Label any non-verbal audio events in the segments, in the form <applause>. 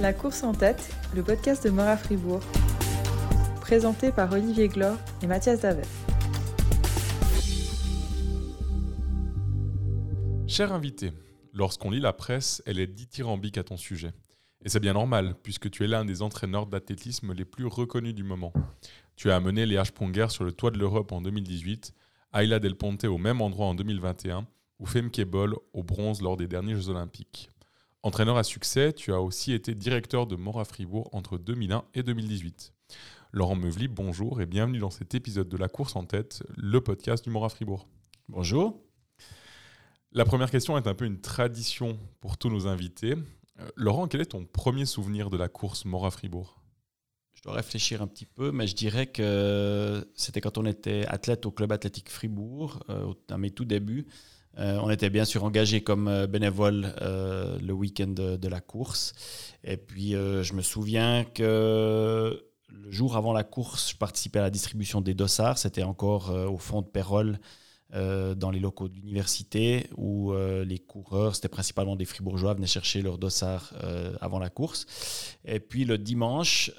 La course en tête, le podcast de Mora Fribourg, présenté par Olivier Glor et Mathias Davet. Cher invité, lorsqu'on lit la presse, elle est dithyrambique à ton sujet. Et c'est bien normal, puisque tu es l'un des entraîneurs d'athlétisme les plus reconnus du moment. Tu as amené Léa Sponger sur le toit de l'Europe en 2018, Ayla Del Ponte au même endroit en 2021, ou Femke Boll au bronze lors des derniers Jeux Olympiques. Entraîneur à succès, tu as aussi été directeur de Mora Fribourg entre 2001 et 2018. Laurent Meuvely, bonjour et bienvenue dans cet épisode de La course en tête, le podcast du Mora Fribourg. Bonjour. La première question est un peu une tradition pour tous nos invités. Euh, Laurent, quel est ton premier souvenir de la course Mora Fribourg? Je dois réfléchir un petit peu, mais je dirais que c'était quand on était athlète au club athlétique Fribourg, euh, dans mes tout débuts. Euh, on était bien sûr engagé comme euh, bénévole euh, le week-end de, la course. Et puis, je me souviens que le jour avant la course, je participais à la distribution des dossards. C'était encore au fond de Pérol euh, dans les locaux de l'université où euh, les coureurs, c'était principalement des fribourgeois, venaient chercher leur dossard euh, avant la course. Et puis le dimanche,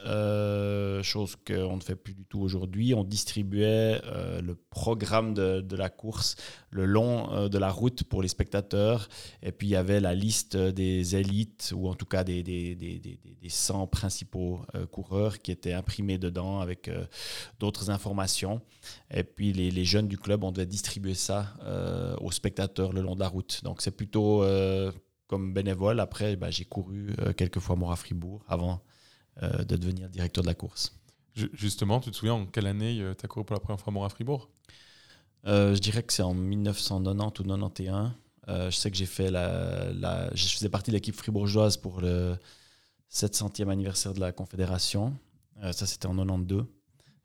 chose qu'on ne fait plus du tout aujourd'hui, on distribuait le programme de, la course le long de la route pour les spectateurs. Et puis il y avait la liste des élites, ou en tout cas des, des, des, des 100 principaux coureurs qui étaient imprimés dedans avec d'autres informations. Et puis les, les jeunes du club, on devait distribuer ça euh, aux spectateurs le long de la route. Donc c'est plutôt euh, comme bénévole. Après, bah, j'ai couru euh, quelques fois Mora Fribourg avant de devenir directeur de la course. Justement, tu te souviens en quelle année tu as couru pour la première fois Mora Fribourg? Je dirais que c'est en 1990 ou 91. je sais que j'ai fait la, la, Je faisais partie de l'équipe fribourgeoise pour le 700e anniversaire de la Confédération. ça, c'était en 92.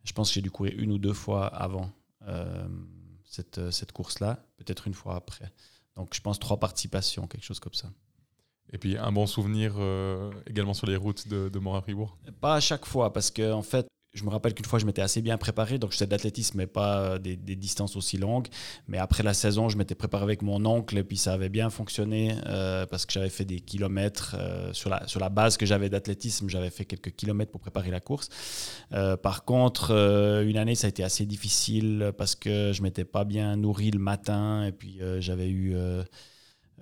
Je pense que j'ai dû courir une ou deux fois avant cette, euh, cette course-là, peut-être une fois après. Donc je pense trois participations, quelque chose comme ça. Et puis un bon souvenir euh, également sur les routes de, de Mora-Fribourg Pas à chaque fois, parce qu'en en fait, je me rappelle qu'une fois, je m'étais assez bien préparé. Donc, je faisais de l'athlétisme, mais pas euh, des, distances aussi longues. Mais après la saison, je m'étais préparé avec mon oncle et puis ça avait bien fonctionné euh, parce que j'avais fait des kilomètres euh, sur, la, sur la base que j'avais d'athlétisme. J'avais fait quelques kilomètres pour préparer la course. par contre, une année, ça a été assez difficile parce que je m'étais pas bien nourri le matin et puis j'avais eu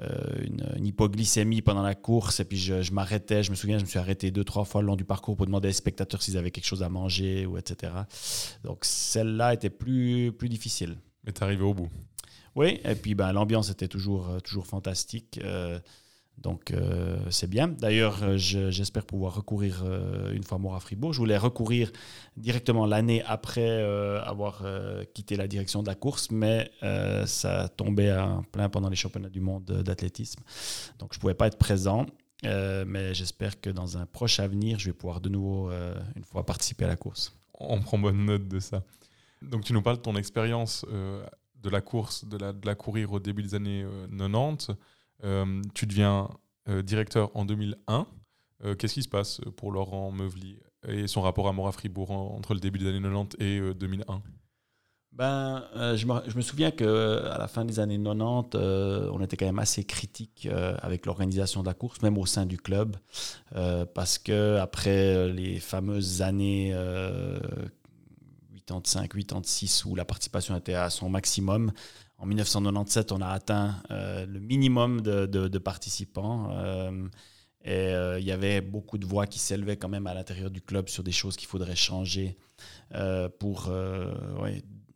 euh, une, hypoglycémie pendant la course et puis je, m'arrêtais. Je me souviens, je me suis arrêté deux, trois fois le long du parcours pour demander aux spectateurs s'ils avaient quelque chose à manger ou etc. Donc celle-là était plus, plus difficile. Mais tu arrivé au bout. Oui, et puis ben, l'ambiance était toujours, euh, toujours fantastique. Euh, donc euh, c'est bien. D'ailleurs, euh, j'espère pouvoir recourir euh, une fois mort à Fribourg. Je voulais recourir directement l'année après avoir quitté la direction de la course, mais ça tombait en plein pendant les championnats du monde d'athlétisme. Donc je ne pouvais pas être présent. mais j'espère que dans un proche avenir, je vais pouvoir de nouveau une fois participer à la course. On prend bonne note de ça. Donc tu nous parles de ton expérience de la course, de la, de la courir au début des années 90. Euh, tu deviens euh, directeur en 2001. Euh, qu'est-ce qui se passe pour Laurent Meuvely et son rapport à Mora Fribourg entre le début des années 90 et 2001 ben, je, me, souviens qu'à la fin des années 90, on était quand même assez critique avec l'organisation de la course, même au sein du club, parce que après les fameuses années 85, 86 où la participation était à son maximum, en 1997, on a atteint euh, le minimum de, participants. Euh, et euh, il y avait beaucoup de voix qui s'élevaient quand même à l'intérieur du club sur des choses qu'il faudrait changer pour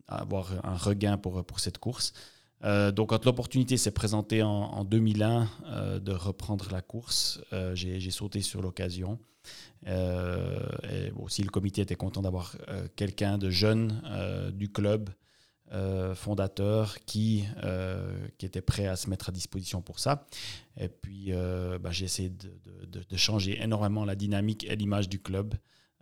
avoir un regain pour, cette course. donc, quand l'opportunité s'est présentée en, 2001 de reprendre la course, j'ai sauté sur l'occasion. aussi, le comité était content d'avoir quelqu'un de jeune du club euh, fondateur qui, euh, qui était prêt à se mettre à disposition pour ça. Et puis, euh, bah, j'ai essayé de, changer énormément la dynamique et l'image du club.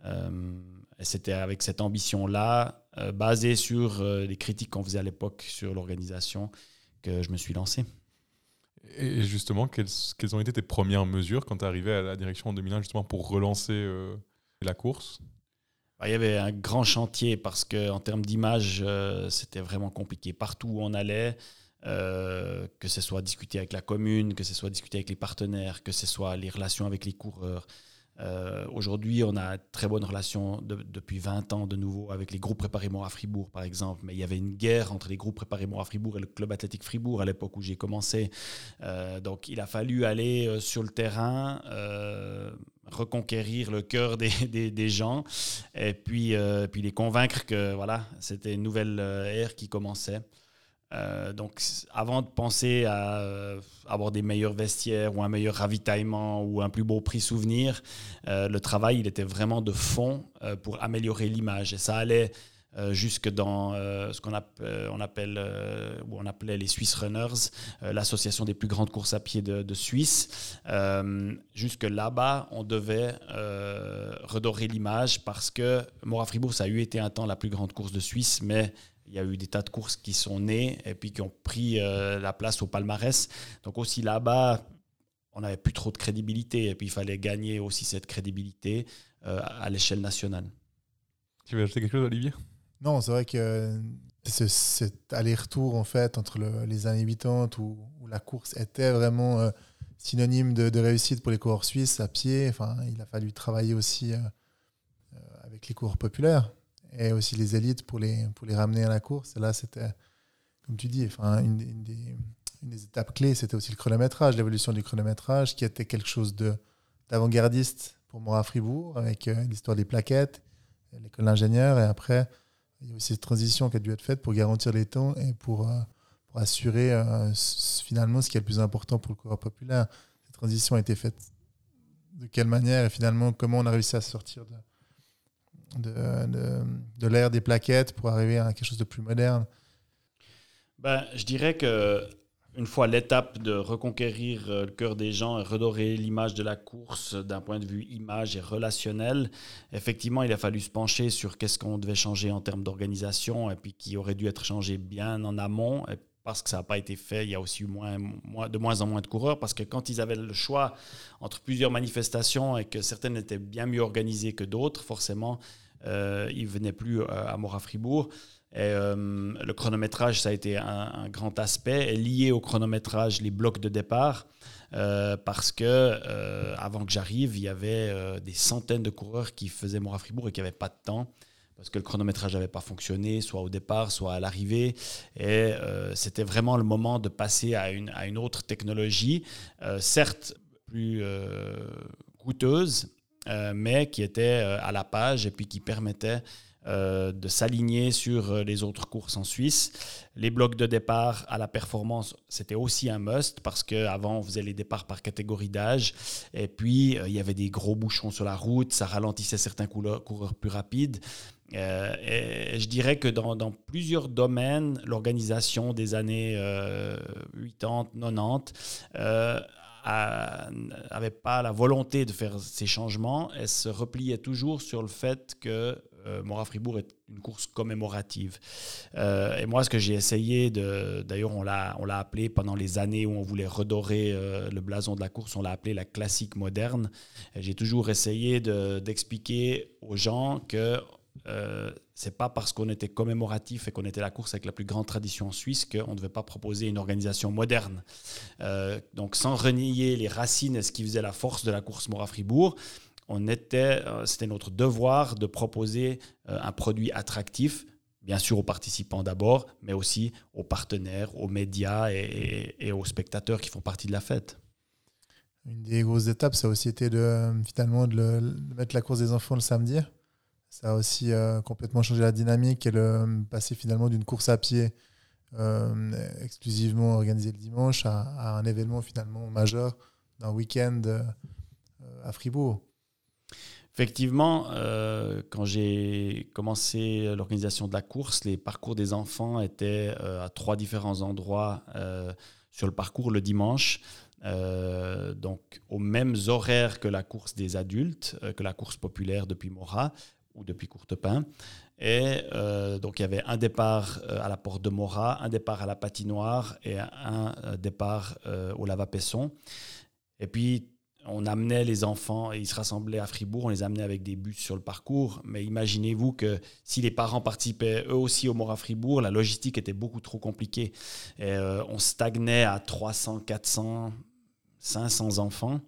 et c'était avec cette ambition-là, basée sur les critiques qu'on faisait à l'époque sur l'organisation, que je me suis lancé. Et justement, quelles, ont été tes premières mesures quand tu es à la direction en 2001, justement pour relancer la course? Il y avait un grand chantier parce qu'en termes d'image, euh, c'était vraiment compliqué. Partout où on allait, euh, que ce soit discuter avec la commune, que ce soit discuter avec les partenaires, que ce soit les relations avec les coureurs, Euh, aujourd'hui, on a très bonne relation depuis 20 ans de nouveau avec les groupes préparés à Fribourg, par exemple. Mais il y avait une guerre entre les groupes préparés à Fribourg et le club athlétique Fribourg à l'époque où j'ai commencé. Euh, donc, il a fallu aller euh, sur le terrain, reconquérir le cœur <laughs> des, des, gens et puis, puis les convaincre que voilà, c'était une nouvelle ère qui commençait. Euh, donc, avant de penser à euh, avoir des meilleurs vestiaires ou un meilleur ravitaillement ou un plus beau prix souvenir, euh, le travail, il était vraiment de fond pour améliorer l'image. Et ça allait jusque dans ce qu'on appelle, ou on appelait les Swiss Runners, l'association des plus grandes courses à pied de, de Suisse. jusque là-bas, on devait redorer l'image parce que Mora Fribourg, ça a eu été un temps la plus grande course de Suisse, mais il y a eu des tas de courses qui sont nées et puis qui ont pris euh, la place au palmarès. Donc aussi là-bas, on n'avait plus trop de crédibilité et puis il fallait gagner aussi cette crédibilité euh, à l'échelle nationale. Tu veux ajouter quelque chose, Olivier? Non, c'est vrai que cet aller-retour en fait entre les années 80 où, où, la course était vraiment euh, synonyme de, réussite pour les coureurs suisses à pied. Enfin, il a fallu travailler aussi avec les coureurs populaires et aussi les élites pour les, pour les ramener à la course. Et là, c'était, comme tu dis, enfin, une, des, étapes clés, c'était aussi le chronométrage, l'évolution du chronométrage, qui était quelque chose de, d'avant-gardiste pour moi à Fribourg, avec euh, l'histoire des plaquettes, l'école d'ingénieur. Et après, il y a aussi cette transition qui a dû être faite pour garantir les temps et pour, euh, pour assurer euh, finalement ce qui est le plus important pour le coureur populaire. Cette transition a été faite de quelle manière et finalement comment on a réussi à sortir de, de, de, l'ère des plaquettes pour arriver à quelque chose de plus moderne ben, Je dirais que une fois l'étape de reconquérir euh, le cœur des gens et redorer l'image de la course d'un point de vue image et relationnel, effectivement, il a fallu se pencher sur qu'est-ce qu'on devait changer en termes d'organisation et puis qui aurait dû être changé bien en amont. parce que ça n'a pas été fait, il y a aussi eu moins, de moins en moins de coureurs, parce que quand ils avaient le choix entre plusieurs manifestations et que certaines étaient bien mieux organisées que d'autres, forcément, euh, il venait plus euh, à Mora-Fribourg. Euh, le chronométrage, ça a été un, grand aspect. Et lié au chronométrage, les blocs de départ, parce que avant que j'arrive, il y avait des centaines de coureurs qui faisaient Mora-Fribourg et qui n'avaient pas de temps parce que le chronométrage n'avait pas fonctionné, soit au départ, soit à l'arrivée. Et c'était vraiment le moment de passer à une, autre technologie, certes plus coûteuse, euh, mais qui était euh, à la page et puis qui permettait euh, de s'aligner sur les autres courses en Suisse. Les blocs de départ à la performance, c'était aussi un must parce qu'avant, on faisait les départs par catégorie d'âge. Et puis, il y avait des gros bouchons sur la route, ça ralentissait certains coureurs plus rapides. et je dirais que dans plusieurs domaines, l'organisation des années 80, 90 n'avait pas la volonté de faire ces changements, elle se repliait toujours sur le fait que euh, Mora Fribourg est une course commémorative. Euh, et moi, ce que j'ai essayé de. D'ailleurs, on l'a, appelé pendant les années où on voulait redorer euh, le blason de la course, on l'a appelé la classique moderne. j'ai toujours essayé d'expliquer aux gens que euh, c'est pas parce qu'on était commémoratif et qu'on était la course avec la plus grande tradition Suisse qu'on ne devait pas proposer une organisation moderne. Euh, donc sans renier les racines et ce qui faisait la force de la course Mora-Fribourg, on était, euh, c'était notre devoir de proposer un produit attractif, bien sûr aux participants d'abord, mais aussi aux partenaires, aux médias et, aux spectateurs qui font partie de la fête. Une des grosses étapes, ça a aussi été de, finalement de mettre la course des enfants le samedi. Ça a aussi euh, complètement changé la dynamique et le euh, passer finalement d'une course à pied euh, exclusivement organisée le dimanche à, un événement finalement majeur d'un week-end à Fribourg. Effectivement, quand j'ai commencé l'organisation de la course, les parcours des enfants étaient à trois différents endroits sur le parcours le dimanche. donc aux mêmes horaires que la course des adultes, que la course populaire depuis Mora, ou depuis Courtepin. Et euh, donc il y avait un départ euh, à la porte de Mora, un départ à la patinoire et un euh, départ au Lava-Pesson. Et puis on amenait les enfants, ils se rassemblaient à Fribourg, on les amenait avec des bus sur le parcours. Mais imaginez-vous que si les parents participaient eux aussi au Mora Fribourg, la logistique était beaucoup trop compliquée. Et, on stagnait à 300, 400, 500 enfants.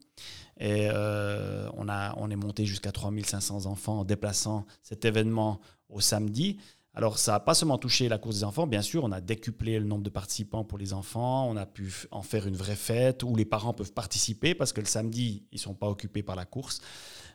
Et on, a, on est monté jusqu'à 3500 enfants en déplaçant cet événement au samedi. Alors, ça n'a pas seulement touché la course des enfants, bien sûr, on a décuplé le nombre de participants pour les enfants, on a pu en faire une vraie fête où les parents peuvent participer parce que le samedi, ils ne sont pas occupés par la course.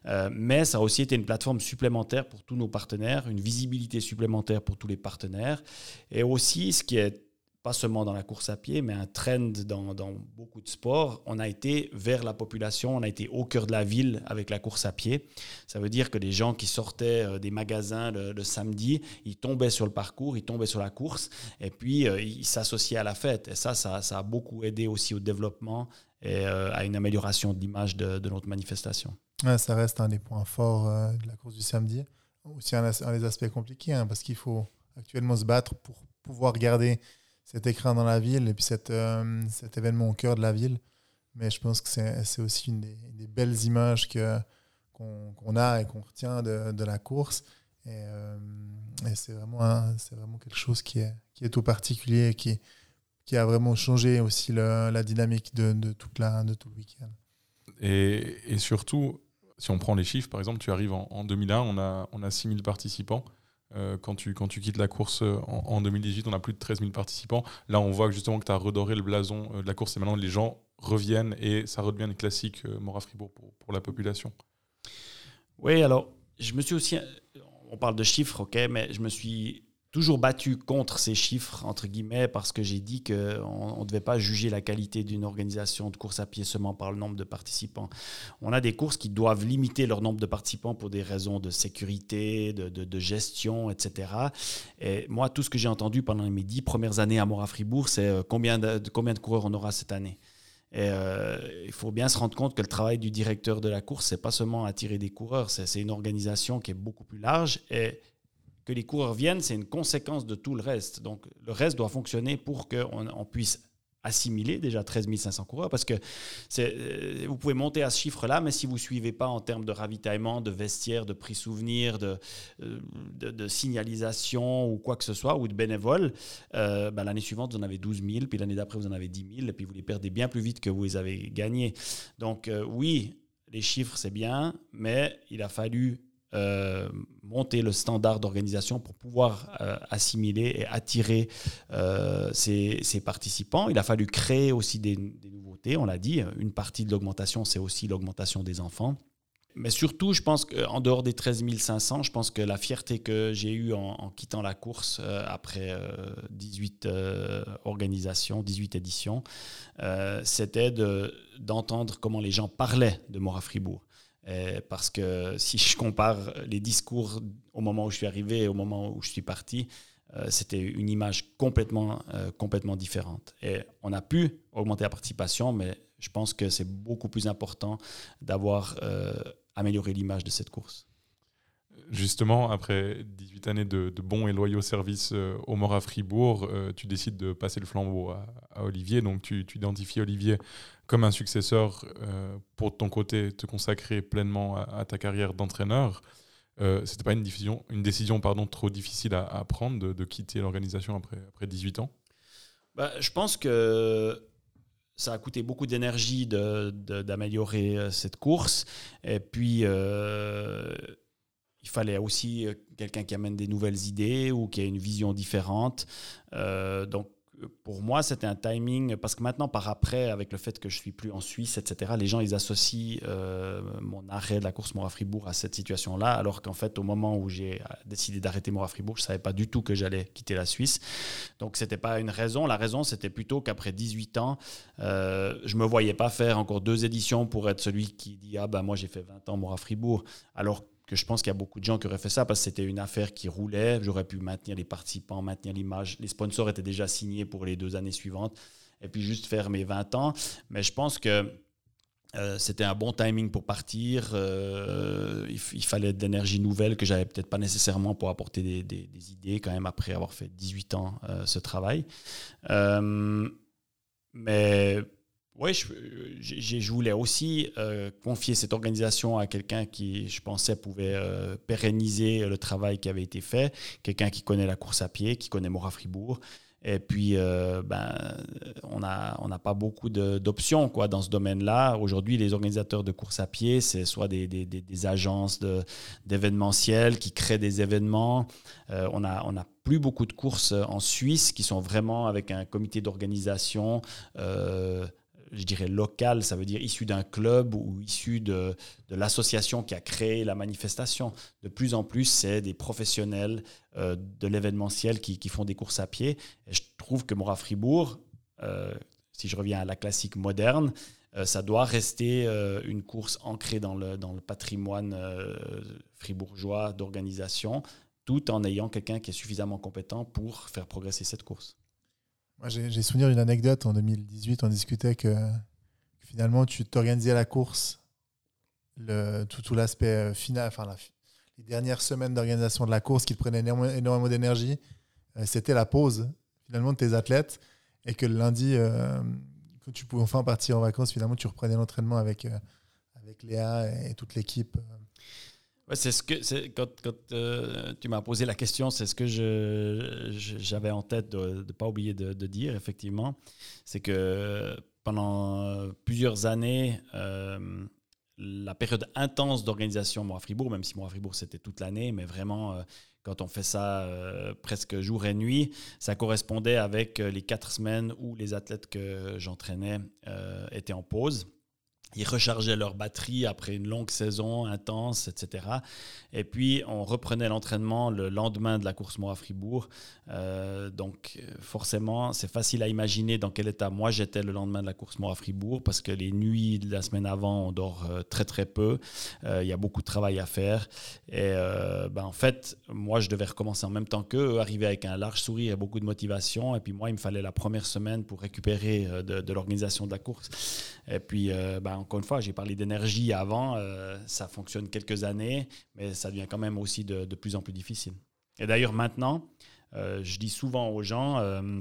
Euh, mais ça a aussi été une plateforme supplémentaire pour tous nos partenaires, une visibilité supplémentaire pour tous les partenaires. Et aussi, ce qui est pas seulement dans la course à pied, mais un trend dans, beaucoup de sports. On a été vers la population, on a été au cœur de la ville avec la course à pied. Ça veut dire que les gens qui sortaient euh, des magasins le, samedi, ils tombaient sur le parcours, ils tombaient sur la course, et puis euh, ils s'associaient à la fête. Et ça, ça, a beaucoup aidé aussi au développement et euh, à une amélioration de l'image de, notre manifestation. ça reste un des points forts de la course du samedi. Aussi un, des aspects compliqués, hein, parce qu'il faut actuellement se battre pour pouvoir garder cet écran dans la ville et puis euh, cet événement au cœur de la ville. Mais je pense que c'est aussi une des, belles images qu'on a et qu'on retient de, de, la course. Et, euh, c'est vraiment, vraiment quelque chose qui est, qui est tout particulier et qui, qui a vraiment changé aussi la dynamique de, de, toute la, de tout le week-end. Et, et, surtout, si on prend les chiffres, par exemple, tu arrives en, en 2001, on a, on a 6000 participants. Euh, quand, tu, quand tu quittes la course euh, en, 2018, on a plus de 13 000 participants. Là, on voit justement que tu as redoré le blason euh, de la course et maintenant les gens reviennent et ça redevient une classique Mora Fribourg pour, pour, la population. Oui, alors je me suis aussi. On parle de chiffres, ok, mais je me suis toujours battu contre ces chiffres, entre guillemets, parce que j'ai dit qu'on ne devait pas juger la qualité d'une organisation de course à pied seulement par le nombre de participants. On a des courses qui doivent limiter leur nombre de participants pour des raisons de sécurité, de, gestion, etc. Et moi, tout ce que j'ai entendu pendant mes dix premières années à Mora-Fribourg, c'est euh, combien de, coureurs on aura cette année. Et euh, il faut bien se rendre compte que le travail du directeur de la course, c'est pas seulement attirer des coureurs, c'est une organisation qui est beaucoup plus large. Et que les coureurs viennent, c'est une conséquence de tout le reste. Donc le reste doit fonctionner pour qu'on on puisse assimiler déjà 13 500 coureurs parce que euh, vous pouvez monter à ce chiffre-là, mais si vous ne suivez pas en termes de ravitaillement, de vestiaires, de prix souvenirs, de, euh, de, signalisation ou quoi que ce soit, ou de bénévoles, euh, ben, l'année suivante, vous en avez 12 000, puis l'année d'après, vous en avez 10 000, et puis vous les perdez bien plus vite que vous les avez gagnés. Donc oui, les chiffres, c'est bien, mais il a fallu euh, monter le standard d'organisation pour pouvoir euh, assimiler et attirer euh, ces, participants. Il a fallu créer aussi des, nouveautés, on l'a dit. Une partie de l'augmentation, c'est aussi l'augmentation des enfants. Mais surtout, je pense qu'en dehors des 13 500, je pense que la fierté que j'ai eue en, quittant la course après 18 organisations, 18 éditions, c'était d'entendre comment les gens parlaient de Mora Fribourg. Euh, parce que si je compare les discours au moment où je suis arrivé et au moment où je suis parti, euh, c'était une image complètement, euh, complètement différente. Et on a pu augmenter la participation, mais je pense que c'est beaucoup plus important d'avoir amélioré l'image de cette course. Justement, après 18 années de, bons et loyaux services au Mora Fribourg, tu décides de passer le flambeau à, Olivier. Donc, tu, identifies Olivier comme un successeur euh, pour ton côté te consacrer pleinement à, ta carrière d'entraîneur. Euh, C'était pas une décision, une décision pardon, trop difficile à, prendre de, quitter l'organisation après, après 18 ans? Bah, Je pense que ça a coûté beaucoup d'énergie d'améliorer euh, cette course. Et puis, euh, il fallait aussi quelqu'un qui amène des nouvelles idées ou qui a une vision différente. donc, pour moi, c'était un timing, parce que maintenant, par après, avec le fait que je suis plus en Suisse, etc., les gens, ils associent euh, mon arrêt de la course Mora-Fribourg à cette situation-là, alors qu'en fait, au moment où j'ai décidé d'arrêter Mora-Fribourg, je ne savais pas du tout que j'allais quitter la Suisse. Donc, ce n'était pas une raison. La raison, c'était plutôt qu'après 18 ans, euh, je ne me voyais pas faire encore deux éditions pour être celui qui dit « Ah ben moi, j'ai fait 20 ans Mora-Fribourg », alors que je pense qu'il y a beaucoup de gens qui auraient fait ça parce que c'était une affaire qui roulait. J'aurais pu maintenir les participants, maintenir l'image. Les sponsors étaient déjà signés pour les deux années suivantes. Et puis juste faire mes 20 ans. Mais je pense que euh, c'était un bon timing pour partir. Euh, il, fallait de l'énergie nouvelle que j'avais peut-être pas nécessairement pour apporter des, idées quand même après avoir fait 18 ans euh, ce travail. mais oui, je, je, voulais aussi euh, confier cette organisation à quelqu'un qui, je pensais, pouvait euh, pérenniser le travail qui avait été fait, quelqu'un qui connaît la course à pied, qui connaît Mora Fribourg. Et puis, euh, ben, on n'a on pas beaucoup d'options dans ce domaine-là. Aujourd'hui, les organisateurs de courses à pied, c'est soit des, des, agences d'événementiel qui créent des événements. Euh, on n'a on a plus beaucoup de courses en Suisse qui sont vraiment avec un comité d'organisation. Je dirais local, ça veut dire issu d'un club ou issu de, l'association qui a créé la manifestation. De plus en plus, c'est des professionnels euh, de l'événementiel qui, qui, font des courses à pied. Je trouve que Mora Fribourg, euh, si je reviens à la classique moderne, euh, ça doit rester une course ancrée dans le patrimoine fribourgeois d'organisation, tout en ayant quelqu'un qui est suffisamment compétent pour faire progresser cette course. J'ai souvenir d'une anecdote en 2018. On discutait que, finalement, tu t'organisais la course, tout, l'aspect euh, final, enfin, les dernières semaines d'organisation de la course qui te prenaient énormément, d'énergie. Euh, c'était la pause, finalement, de tes athlètes. Et que le lundi, euh, quand tu pouvais enfin partir en vacances, finalement, tu reprenais l'entraînement avec, avec Léa et toute l'équipe c'est ce que quand, euh, tu m'as posé la question, c'est ce que j'avais en tête de ne pas oublier de, dire, effectivement. C'est que pendant plusieurs années, euh, la période intense d'organisation à Fribourg, même si moi à Fribourg c'était toute l'année, mais vraiment euh, quand on fait ça presque jour et nuit, ça correspondait avec les quatre semaines où les athlètes que j'entraînais étaient en pause ils rechargeaient leur batterie après une longue saison intense, etc. Et puis, on reprenait l'entraînement le lendemain de la course moi à Fribourg. Euh, donc, forcément, c'est facile à imaginer dans quel état moi j'étais le lendemain de la course moi à Fribourg, parce que les nuits de la semaine avant, on dort euh, très très peu. Euh, il y a beaucoup de travail à faire. Et ben, en fait, moi, je devais recommencer en même temps qu'eux, arriver avec un large sourire et beaucoup de motivation. Et puis, moi, il me fallait la première semaine pour récupérer de, de l'organisation de la course. Et puis, ben, encore une fois, j'ai parlé d'énergie avant, euh, ça fonctionne quelques années, mais ça devient quand même aussi de, plus en plus difficile. Et d'ailleurs, maintenant, euh, je dis souvent aux gens, euh,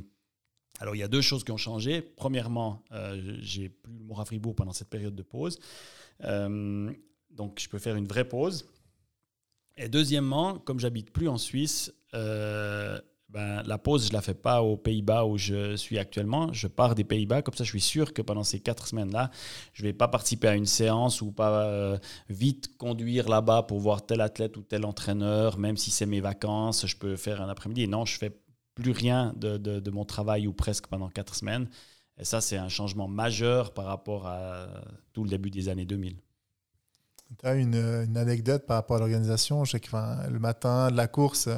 alors il y a deux choses qui ont changé. Premièrement, j'ai plus le Mora Fribourg pendant cette période de pause, donc je peux faire une vraie pause. Et deuxièmement, comme j'habite plus en Suisse, ben, la pause, je ne la fais pas aux Pays-Bas où je suis actuellement. Je pars des Pays-Bas, comme ça je suis sûr que pendant ces quatre semaines-là, je ne vais pas participer à une séance ou pas euh, vite conduire là-bas pour voir tel athlète ou tel entraîneur, même si c'est mes vacances, je peux faire un après-midi. Non, je fais plus rien de, de, mon travail ou presque pendant quatre semaines. Et ça, c'est un changement majeur par rapport à tout le début des années 2000. Tu as une, anecdote par rapport à l'organisation? Je sais que le matin de la course,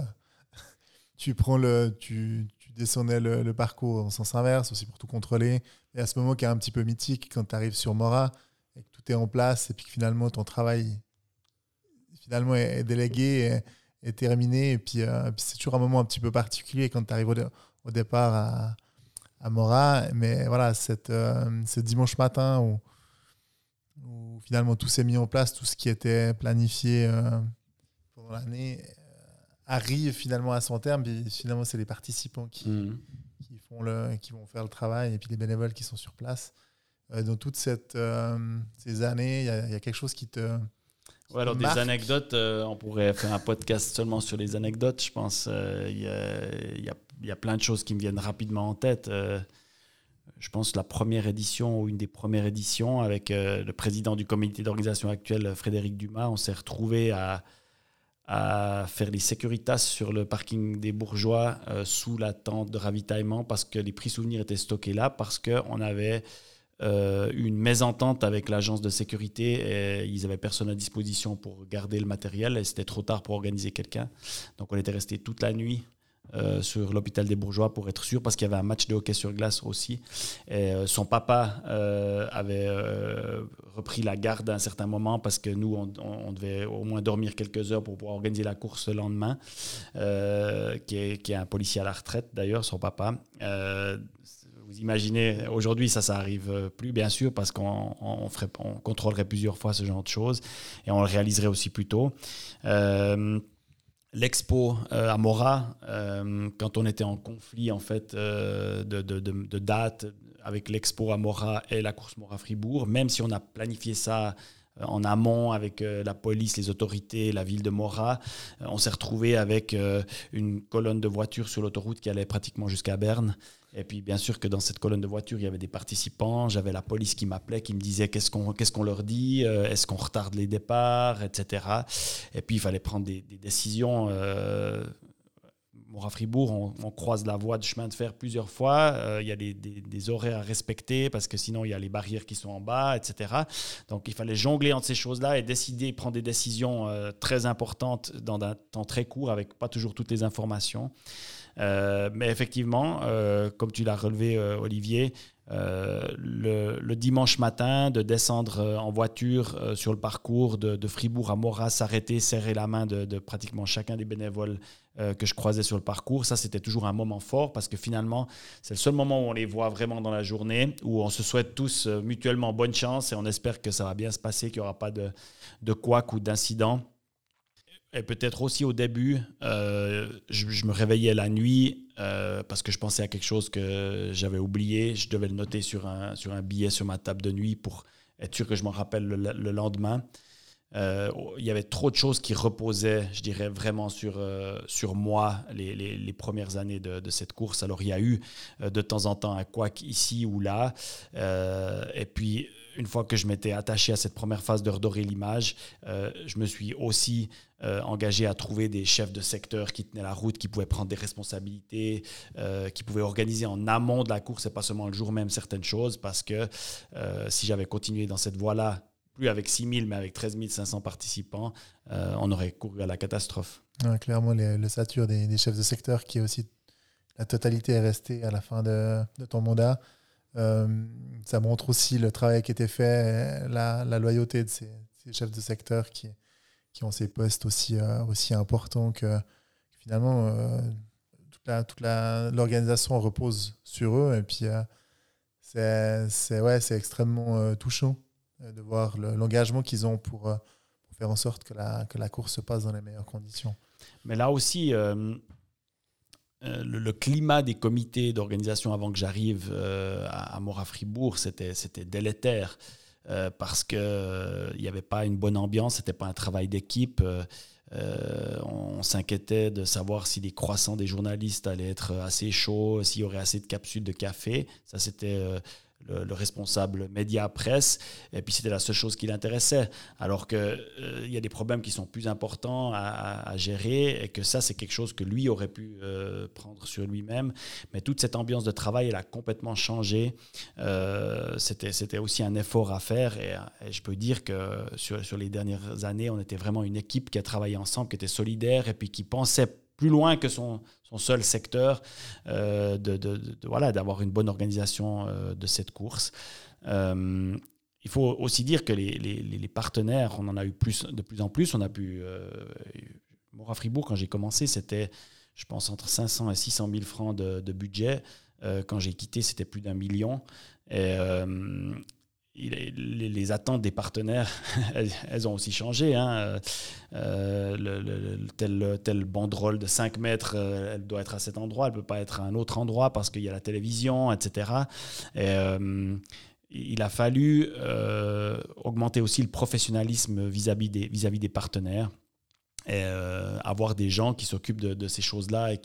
tu prends le, tu, tu descendais le, parcours en sens inverse aussi pour tout contrôler. Et à ce moment qui est un petit peu mythique, quand tu arrives sur Mora et que tout est en place et puis que finalement ton travail finalement est, délégué est terminé. Et puis, euh, c'est toujours un moment un petit peu particulier quand tu arrives au, départ à, à, Mora. Mais voilà, cette, euh, ce dimanche matin où, finalement tout s'est mis en place, tout ce qui était planifié euh, pendant l'année arrive finalement à son terme. Puis finalement, c'est les participants qui, mm. qui, font le, qui vont faire le travail et puis les bénévoles qui sont sur place. Euh, dans toutes cette, euh, ces années, il y, a quelque chose qui te. Ouais, alors des anecdotes, euh, on pourrait faire un podcast seulement sur les anecdotes, je pense. Il y, y, y, a plein de choses qui me viennent rapidement en tête. je pense la première édition ou une des premières éditions avec le président du comité d'organisation actuel, Frédéric Dumas, on s'est retrouvé à, à faire les sécuritas sur le parking des bourgeois euh, sous la tente de ravitaillement parce que les prix souvenirs étaient stockés là, parce qu'on avait euh, une mésentente avec l'agence de sécurité et ils avaient personne à disposition pour garder le matériel et c'était trop tard pour organiser quelqu'un. Donc on était resté toute la nuit euh, sur l'hôpital des Bourgeois pour être sûr, parce qu'il y avait un match de hockey sur glace aussi. Euh, son papa euh, avait repris la garde à un certain moment parce que nous, on, devait au moins dormir quelques heures pour pouvoir organiser la course le lendemain, qui est, qui, est, un policier à la retraite d'ailleurs, son papa. vous imaginez, aujourd'hui, ça, ça arrive plus, bien sûr, parce qu'on on, on contrôlerait plusieurs fois ce genre de choses et on le réaliserait aussi plus tôt l'expo euh, à Mora, euh, quand on était en conflit en fait euh, de, de, date avec l'expo à Mora et la course Mora Fribourg, même si on a planifié ça en amont avec la police, les autorités, la ville de Mora. on s'est retrouvé avec une colonne de voitures sur l'autoroute qui allait pratiquement jusqu'à Berne. Et puis, bien sûr que dans cette colonne de voitures, il y avait des participants. J'avais la police qui m'appelait, qui me disait qu'est-ce qu'on leur dit, est-ce qu'on retarde les départs, etc. Et puis, il fallait prendre des, décisions. Euh, à Fribourg, on, croise la voie de chemin de fer plusieurs fois. Euh, il y a des, horaires à respecter parce que sinon, il y a les barrières qui sont en bas, etc. Donc, il fallait jongler entre ces choses-là et décider, prendre des décisions euh, très importantes dans un temps très court avec pas toujours toutes les informations. Euh, mais effectivement, comme tu l'as relevé, Olivier, le, dimanche matin, de descendre en voiture sur le parcours de, Fribourg à Morat, s'arrêter, serrer la main de, pratiquement chacun des bénévoles euh, que je croisais sur le parcours. Ça, c'était toujours un moment fort parce que finalement, c'est le seul moment où on les voit vraiment dans la journée, où on se souhaite tous euh, mutuellement bonne chance et on espère que ça va bien se passer, qu'il n'y aura pas de, de ou d'incident. Et peut-être aussi au début, euh, je, me réveillais la nuit parce que je pensais à quelque chose que j'avais oublié. Je devais le noter sur un, sur un billet sur ma table de nuit pour être sûr que je m'en rappelle le lendemain. Euh, il y avait trop de choses qui reposaient, je dirais, vraiment sur, euh, sur moi les, les, premières années de, cette course. Alors, il y a eu euh, de temps en temps un couac ici ou là. et puis, une fois que je m'étais attaché à cette première phase de redorer l'image, je me suis aussi engagé à trouver des chefs de secteur qui tenaient la route, qui pouvaient prendre des responsabilités, qui pouvaient organiser en amont de la course et pas seulement le jour même certaines choses, parce que si j'avais continué dans cette voie-là, plus avec 6 000, mais avec 13 500 participants, euh, on aurait couru à la catastrophe. clairement, le sature des, chefs de secteur, qui est aussi la totalité est restée à la fin de, ton mandat. Euh, ça montre aussi le travail qui a été fait, la, loyauté de ces, chefs de secteur qui, ont ces postes aussi, euh, aussi importants que, finalement toute l'organisation repose sur eux. Et puis, c'est ouais, extrêmement touchant euh, de voir l'engagement qu'ils ont pour, euh, pour, faire en sorte que la, que la course se passe dans les meilleures conditions. Mais là aussi, euh, le, climat des comités d'organisation avant que j'arrive à, à Mora-Fribourg, c'était délétère. parce qu'il n'y avait pas une bonne ambiance, c'était pas un travail d'équipe. on s'inquiétait de savoir si les croissants des journalistes allaient être assez chauds, s'il y aurait assez de capsules de café. Ça, c'était le, responsable média presse, et puis c'était la seule chose qui l'intéressait. Alors qu'il euh, y a des problèmes qui sont plus importants à, gérer, et que ça, c'est quelque chose que lui aurait pu euh, prendre sur lui-même. Mais toute cette ambiance de travail, elle a complètement changé. Euh, c'était aussi un effort à faire, et, je peux dire que sur, sur les dernières années, on était vraiment une équipe qui a travaillé ensemble, qui était solidaire, et puis qui pensait plus loin que son, seul secteur, euh, de, voilà, d'avoir une bonne organisation euh, de cette course. Euh, il faut aussi dire que les, partenaires, on en a eu plus, de plus en plus. On a pu. Mora Fribourg, quand j'ai commencé, c'était, je pense, entre 500 et 600 000 francs de, de budget. quand j'ai quitté, c'était plus d'un million. Et, les, attentes des partenaires, <laughs> elles, ont aussi changé. Hein. Euh, le, tel, tel, banderole de 5 mètres, euh, elle doit être à cet endroit, elle ne peut pas être à un autre endroit parce qu'il y a la télévision, etc. Et, euh, il a fallu augmenter aussi le professionnalisme vis-à-vis des, vis -vis des partenaires et avoir des gens qui s'occupent de, ces choses-là et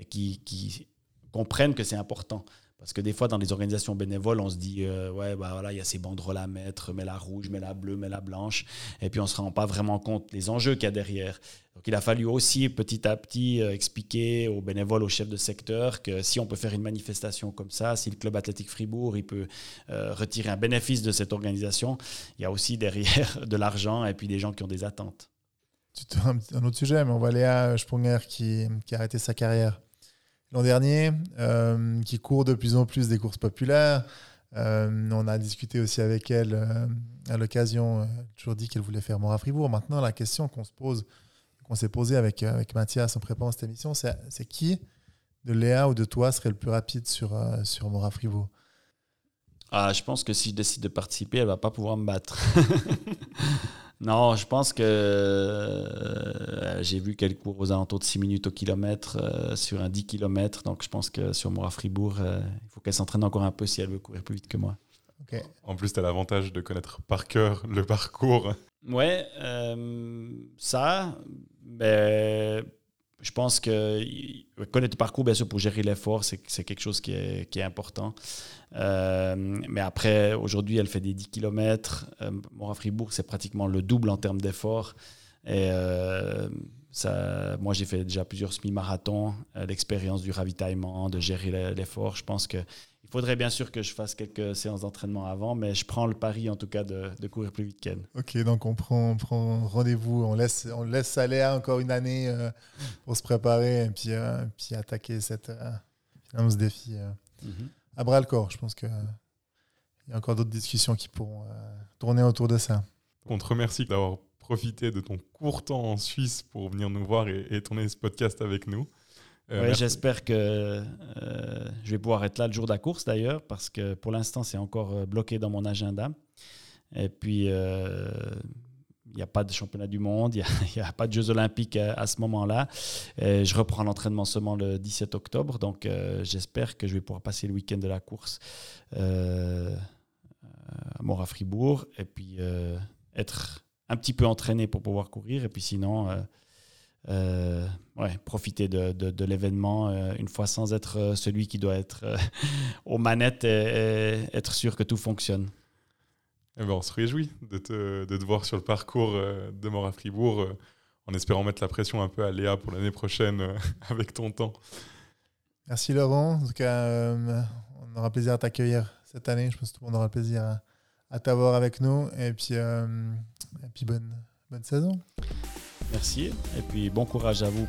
et qui, qui comprennent que c'est important. Parce que des fois, dans les organisations bénévoles, on se dit, euh, ouais, bah voilà, il y a ces banderoles à mettre, mets la rouge, mets la bleue, mets la blanche. Et puis, on ne se rend pas vraiment compte des enjeux qu'il y a derrière. Donc, il a fallu aussi, petit à petit, euh, expliquer aux bénévoles, aux chefs de secteur, que si on peut faire une manifestation comme ça, si le Club Athlétique Fribourg, il peut euh, retirer un bénéfice de cette organisation, il y a aussi derrière <laughs> de l'argent et puis des gens qui ont des attentes. Un, autre sujet, mais on va aller à Sprunger qui a arrêté sa carrière l'an dernier, euh, qui court de plus en plus des courses populaires. Euh, on a discuté aussi avec elle euh, à l'occasion, toujours dit qu'elle voulait faire Mora Fribourg. Maintenant, la question qu'on se pose, qu'on s'est posée avec, avec Mathias en préparant cette émission, c'est qui de Léa ou de toi serait le plus rapide sur, sur Mora Fribourg? Ah, Je pense que si je décide de participer, elle va pas pouvoir me battre. <laughs> Non, je pense que euh, j'ai vu qu'elle court aux alentours de 6 minutes au kilomètre euh, sur un 10 km. Donc je pense que sur moi à Fribourg, euh, il faut qu'elle s'entraîne encore un peu si elle veut courir plus vite que moi. En plus, tu as l'avantage de connaître par cœur le parcours. Ouais, euh, ça, ben, je pense que connaître le parcours, bien sûr, pour gérer l'effort, c'est quelque chose qui est, important. Euh, mais après, aujourd'hui, elle fait des 10 km. Mora Fribourg, c'est pratiquement le double en termes d'effort. Et euh, ça, moi, j'ai fait déjà plusieurs semi-marathons, euh, l'expérience du ravitaillement, de gérer le- l'effort. Je pense que il faudrait bien sûr que je fasse quelques séances d'entraînement avant, mais je prends le pari en tout cas de, de courir plus vite qu'elle. Ok, donc on prend, on prend rendez-vous, on laisse, on laisse aller encore une année euh, pour se préparer et puis, euh, puis attaquer cette, euh, finalement, ce défi euh, à bras le corps. Je pense qu'il y a encore d'autres discussions qui pourront euh, tourner autour de ça. On te remercie d'avoir profité de ton court temps en Suisse pour venir nous voir et, et tourner ce podcast avec nous. Euh, merci. J'espère que euh, je vais pouvoir être là le jour de la course d'ailleurs, parce que pour l'instant, c'est encore euh, bloqué dans mon agenda. Et puis, euh, il n'y a pas de championnat du monde, il n'y <laughs> a, pas de Jeux olympiques à, à ce moment-là. Je reprends l'entraînement seulement le 17 octobre, donc j'espère que je vais pouvoir passer le week-end de la course à Mora Fribourg et puis être un petit peu entraîné pour pouvoir courir. Et puis sinon, euh, euh, ouais, profiter de, de- de l'événement euh, une fois sans être celui qui doit être euh, <laughs> aux manettes et, et être sûr que tout fonctionne. Eh ben, on se réjouit de te, de te voir sur le parcours de Mora Fribourg, en espérant mettre la pression un peu à Léa pour l'année prochaine <laughs> avec ton temps. Merci Laurent. En tout cas, on aura plaisir à t'accueillir cette année. Je pense que tout le monde aura plaisir à, à t'avoir avec nous. Et puis, euh, bonne saison. Merci et puis bon courage à vous